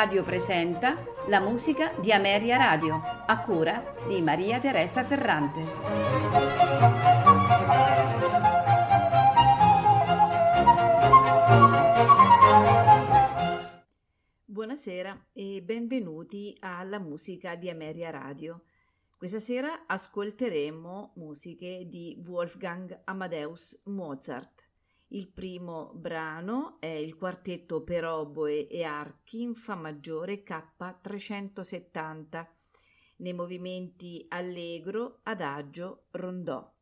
Radio presenta la musica di Ameria Radio, a cura di Maria Teresa Ferrante. Buonasera e benvenuti alla musica di Ameria Radio. Questa sera ascolteremo musiche di Wolfgang Amadeus Mozart. Il primo brano è il quartetto per oboe e archi in Fa maggiore K370 nei movimenti allegro, adagio, rondò.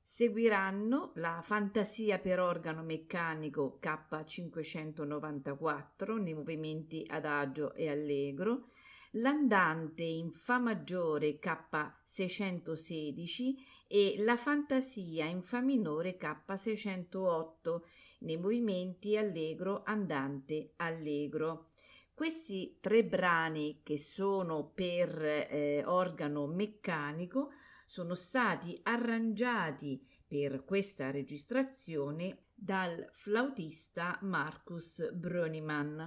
Seguiranno la Fantasia per organo meccanico K594 nei movimenti adagio e allegro, l'andante in Fa maggiore K616 e la fantasia in Fa minore K608 nei movimenti allegro, andante, allegro. Questi tre brani che sono per eh, organo meccanico sono stati arrangiati per questa registrazione dal flautista Marcus Brönimann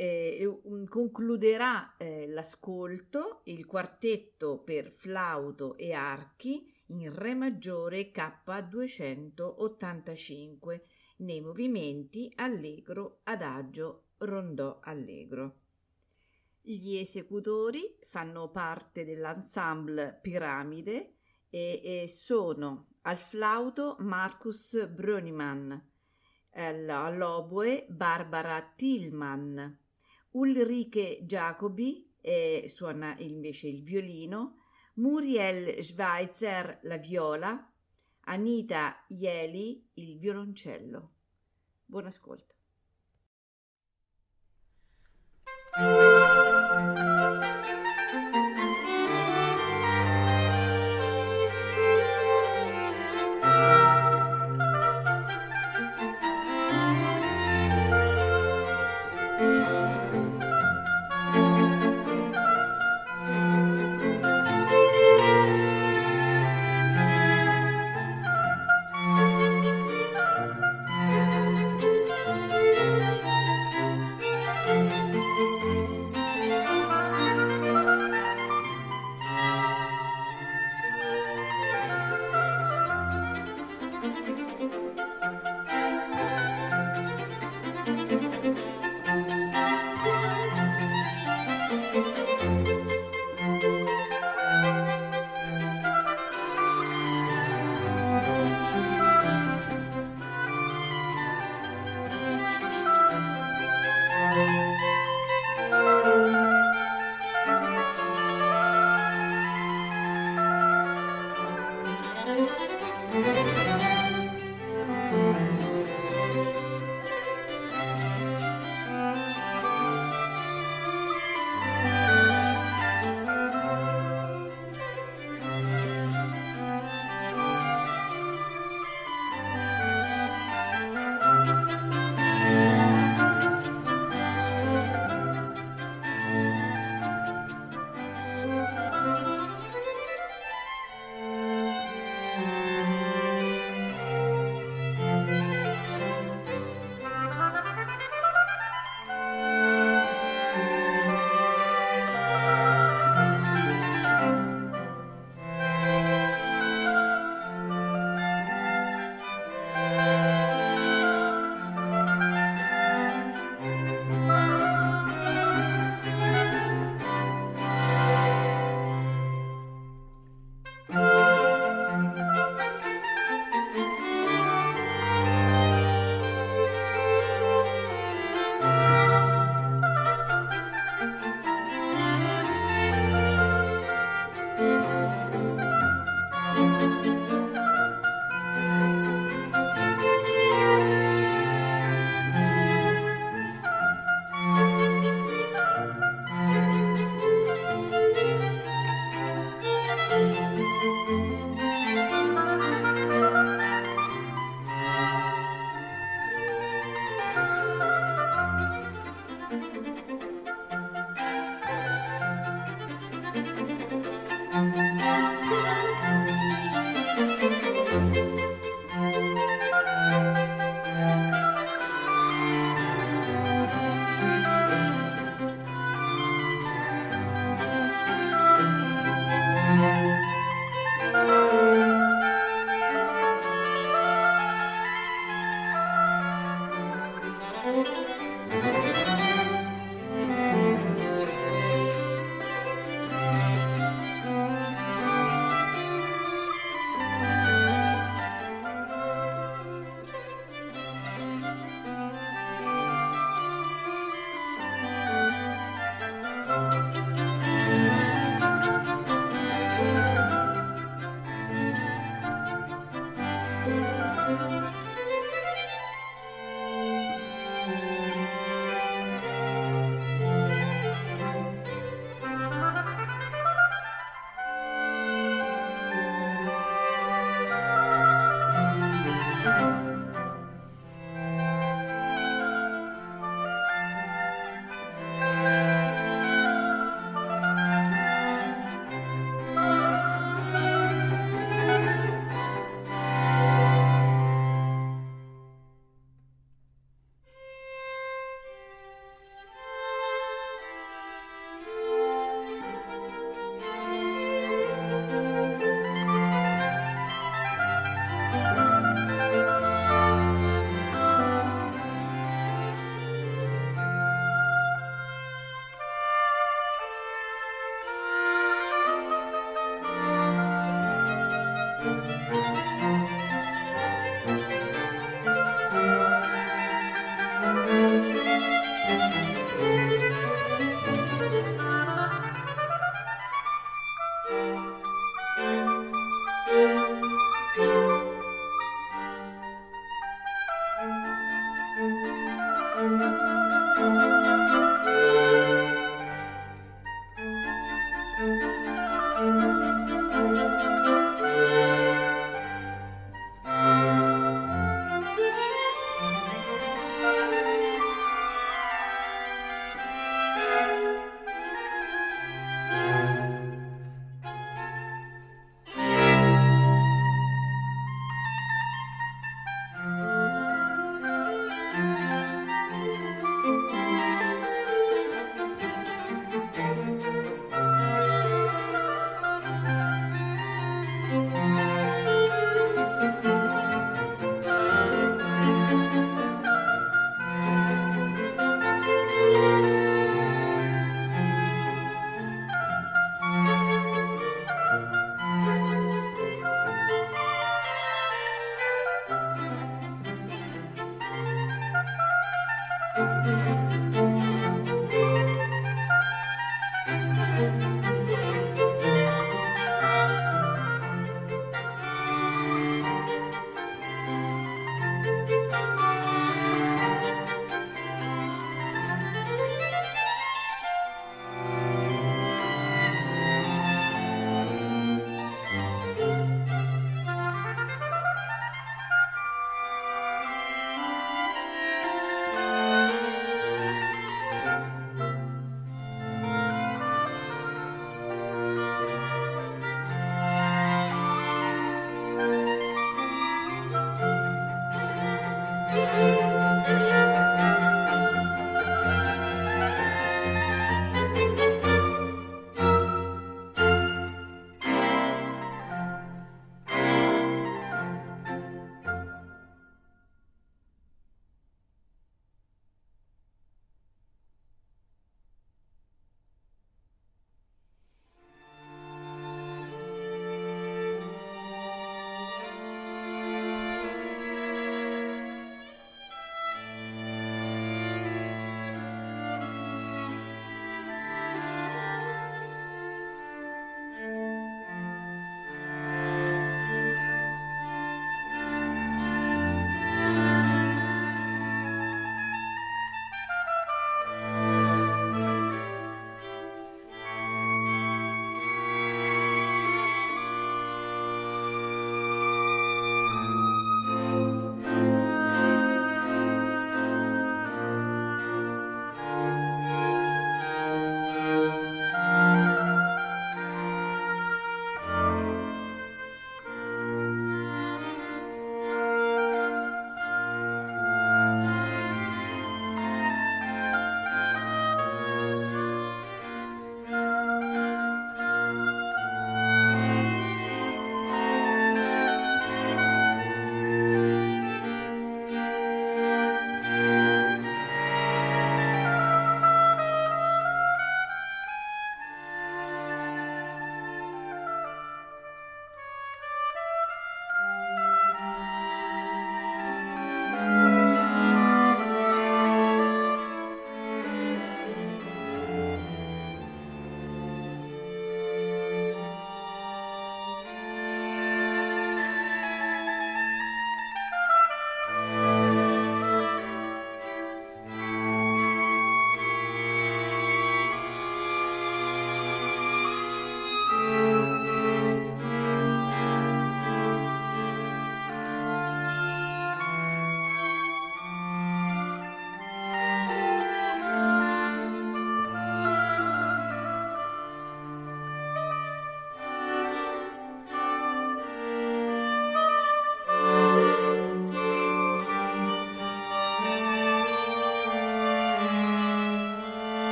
eh, concluderà eh, l'ascolto il quartetto per flauto e archi in Re maggiore K285 nei movimenti allegro, adagio, rondò allegro. Gli esecutori fanno parte dell'ensemble Piramide e, e sono al flauto Marcus Brönimann, all'oboe Barbara Tillmann, Ulrike Jacobi eh, suona invece il violino, Muriel Schweitzer la viola, Anita Ieli il violoncello. Buon ascolto.